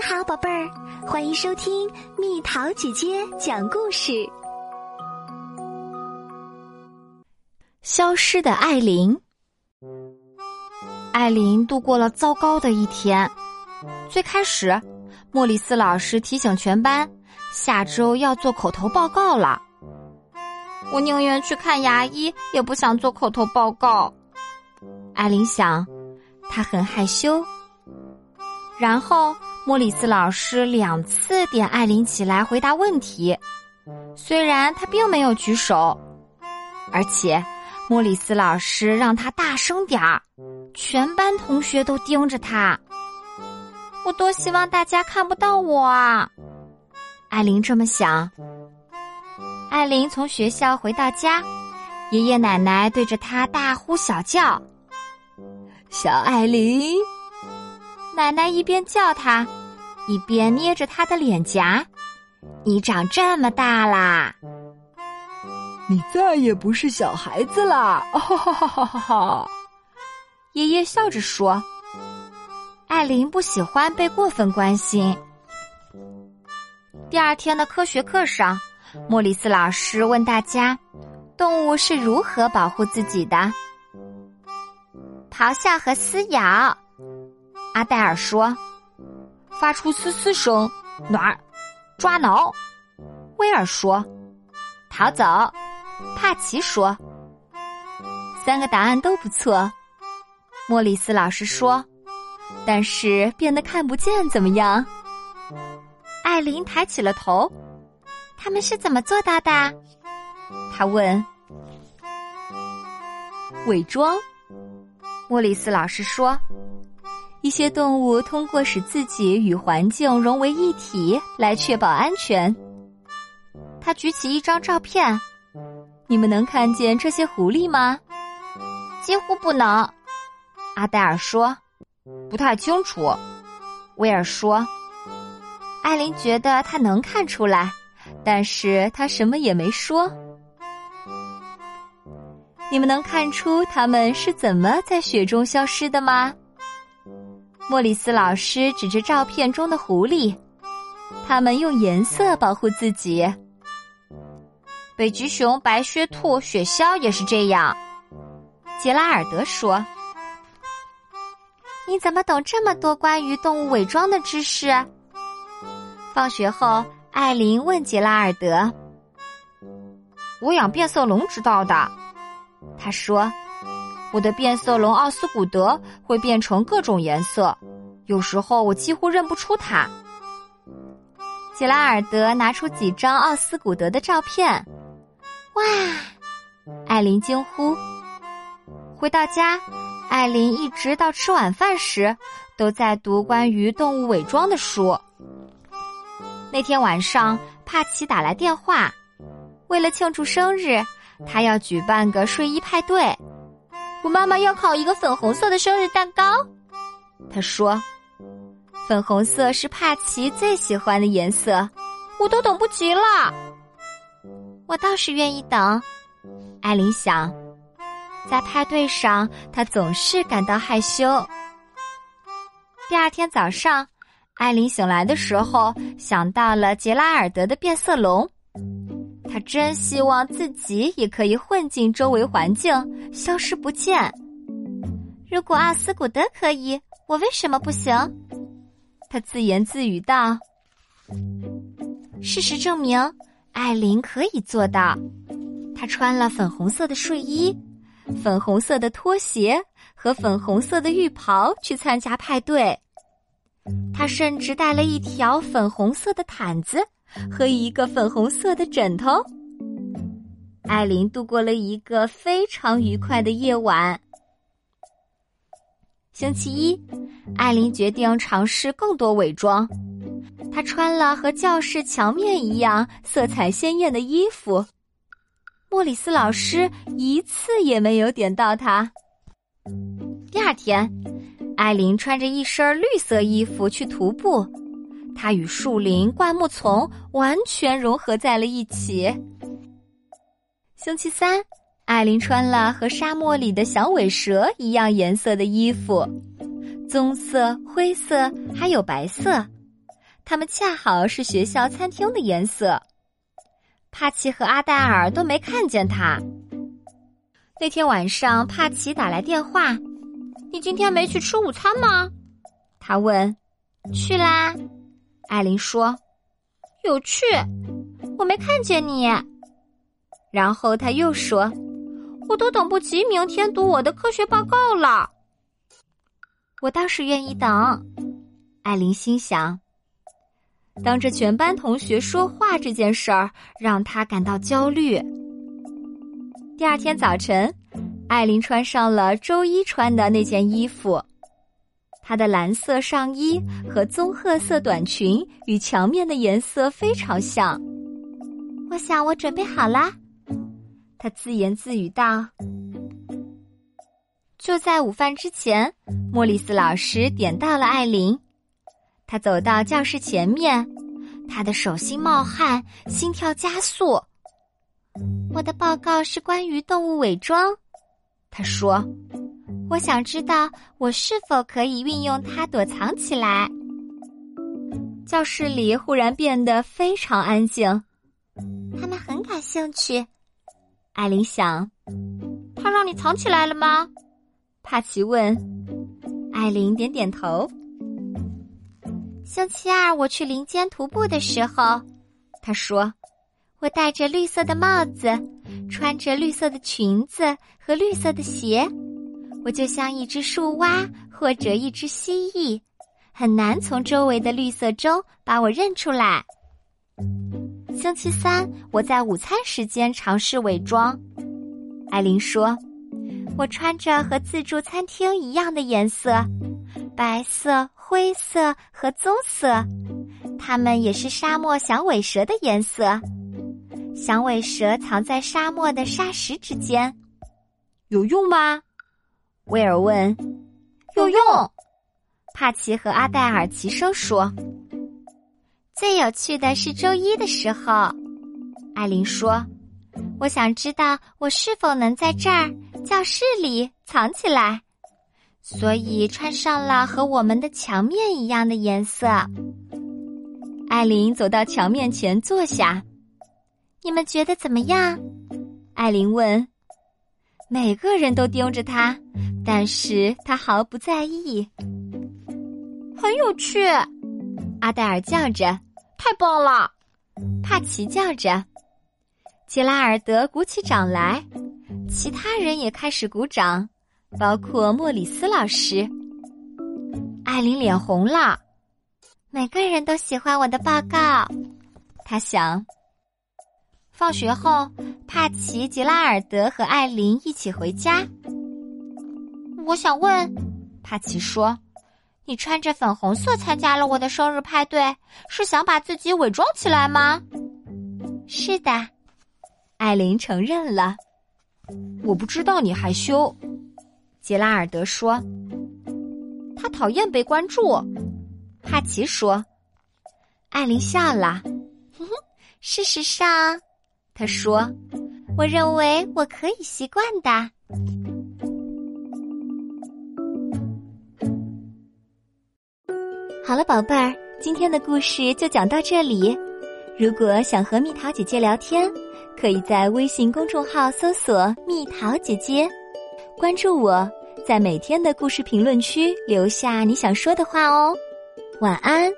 你好，宝贝儿，欢迎收听蜜桃姐姐讲故事。消失的艾琳，艾琳度过了糟糕的一天。最开始，莫里斯老师提醒全班，下周要做口头报告了。我宁愿去看牙医，也不想做口头报告。艾琳想，她很害羞。然后。莫里斯老师两次点艾琳起来回答问题，虽然他并没有举手，而且莫里斯老师让他大声点儿，全班同学都盯着他。我多希望大家看不到我啊！艾琳这么想。艾琳从学校回到家，爷爷奶奶对着她大呼小叫：“小艾琳。”奶奶一边叫他，一边捏着他的脸颊。你长这么大啦，你再也不是小孩子啦！哈哈哈哈哈哈！爷爷笑着说。艾琳不喜欢被过分关心。第二天的科学课上，莫里斯老师问大家：动物是如何保护自己的？咆哮和撕咬。阿黛尔说：“发出嘶嘶声，暖儿，抓挠。”威尔说：“逃走。”帕奇说：“三个答案都不错。”莫里斯老师说：“但是变得看不见怎么样？”艾琳抬起了头。他们是怎么做到的？他问。伪装。莫里斯老师说。一些动物通过使自己与环境融为一体来确保安全。他举起一张照片，你们能看见这些狐狸吗？几乎不能。阿黛尔说：“不太清楚。”威尔说：“艾琳觉得他能看出来，但是他什么也没说。”你们能看出他们是怎么在雪中消失的吗？莫里斯老师指着照片中的狐狸，他们用颜色保护自己。北极熊、白靴兔、雪鸮也是这样。杰拉尔德说：“你怎么懂这么多关于动物伪装的知识？”放学后，艾琳问杰拉尔德：“我养变色龙知道的。”他说。我的变色龙奥斯古德会变成各种颜色，有时候我几乎认不出它。杰拉尔德拿出几张奥斯古德的照片，哇！艾琳惊呼。回到家，艾琳一直到吃晚饭时都在读关于动物伪装的书。那天晚上，帕奇打来电话，为了庆祝生日，他要举办个睡衣派对。我妈妈要烤一个粉红色的生日蛋糕，她说：“粉红色是帕奇最喜欢的颜色，我都等不及了。”我倒是愿意等，艾琳想。在派对上，她总是感到害羞。第二天早上，艾琳醒来的时候，想到了杰拉尔德的变色龙。他真希望自己也可以混进周围环境，消失不见。如果阿斯古德可以，我为什么不行？他自言自语道。事实证明，艾琳可以做到。她穿了粉红色的睡衣、粉红色的拖鞋和粉红色的浴袍去参加派对。她甚至带了一条粉红色的毯子。和一个粉红色的枕头，艾琳度过了一个非常愉快的夜晚。星期一，艾琳决定尝试更多伪装。她穿了和教室墙面一样色彩鲜艳的衣服。莫里斯老师一次也没有点到她。第二天，艾琳穿着一身绿色衣服去徒步。它与树林、灌木丛完全融合在了一起。星期三，艾琳穿了和沙漠里的小尾蛇一样颜色的衣服，棕色、灰色还有白色。它们恰好是学校餐厅的颜色。帕奇和阿黛尔都没看见他。那天晚上，帕奇打来电话：“你今天没去吃午餐吗？”他问。“去啦。”艾琳说。“有趣，我没看见你。”然后他又说：“我都等不及明天读我的科学报告了。”我倒是愿意等，艾琳心想。当着全班同学说话这件事儿，让她感到焦虑。第二天早晨，艾琳穿上了周一穿的那件衣服，她的蓝色上衣和棕褐色短裙与墙面的颜色非常像。我想我准备好啦，她自言自语道。就在午饭之前，莫里斯老师点到了艾琳。他走到教室前面，他的手心冒汗，心跳加速。我的报告是关于动物伪装，他说：“我想知道我是否可以运用它躲藏起来。”教室里忽然变得非常安静。他们很感兴趣，艾琳想：“他让你藏起来了吗？”帕奇问，艾琳点点头。星期二我去林间徒步的时候，他说：“我戴着绿色的帽子，穿着绿色的裙子和绿色的鞋，我就像一只树蛙或者一只蜥蜴，很难从周围的绿色中把我认出来。”星期三我在午餐时间尝试伪装，艾琳说。我穿着和自助餐厅一样的颜色，白色、灰色和棕色，它们也是沙漠响尾蛇的颜色。响尾蛇藏在沙漠的沙石之间，有用吗？威尔问。有用，帕奇和阿黛尔齐声说。最有趣的是周一的时候，艾琳说。我想知道我是否能在这儿教室里藏起来，所以穿上了和我们的墙面一样的颜色。艾琳走到墙面前坐下，你们觉得怎么样？艾琳问。每个人都盯着他，但是他毫不在意。很有趣，阿黛尔叫着：“太棒了！”帕奇叫着。杰拉尔德鼓起掌来，其他人也开始鼓掌，包括莫里斯老师。艾琳脸红了，每个人都喜欢我的报告，他想。放学后，帕奇、杰拉尔德和艾琳一起回家。我想问，帕奇说：“你穿着粉红色参加了我的生日派对，是想把自己伪装起来吗？”是的。艾琳承认了，我不知道你害羞，杰拉尔德说。他讨厌被关注，帕奇说。艾琳笑了，哼哼。事实上，他说，我认为我可以习惯的。好了，宝贝儿，今天的故事就讲到这里。如果想和蜜桃姐姐聊天，可以在微信公众号搜索“蜜桃姐姐”，关注我，在每天的故事评论区留下你想说的话哦。晚安。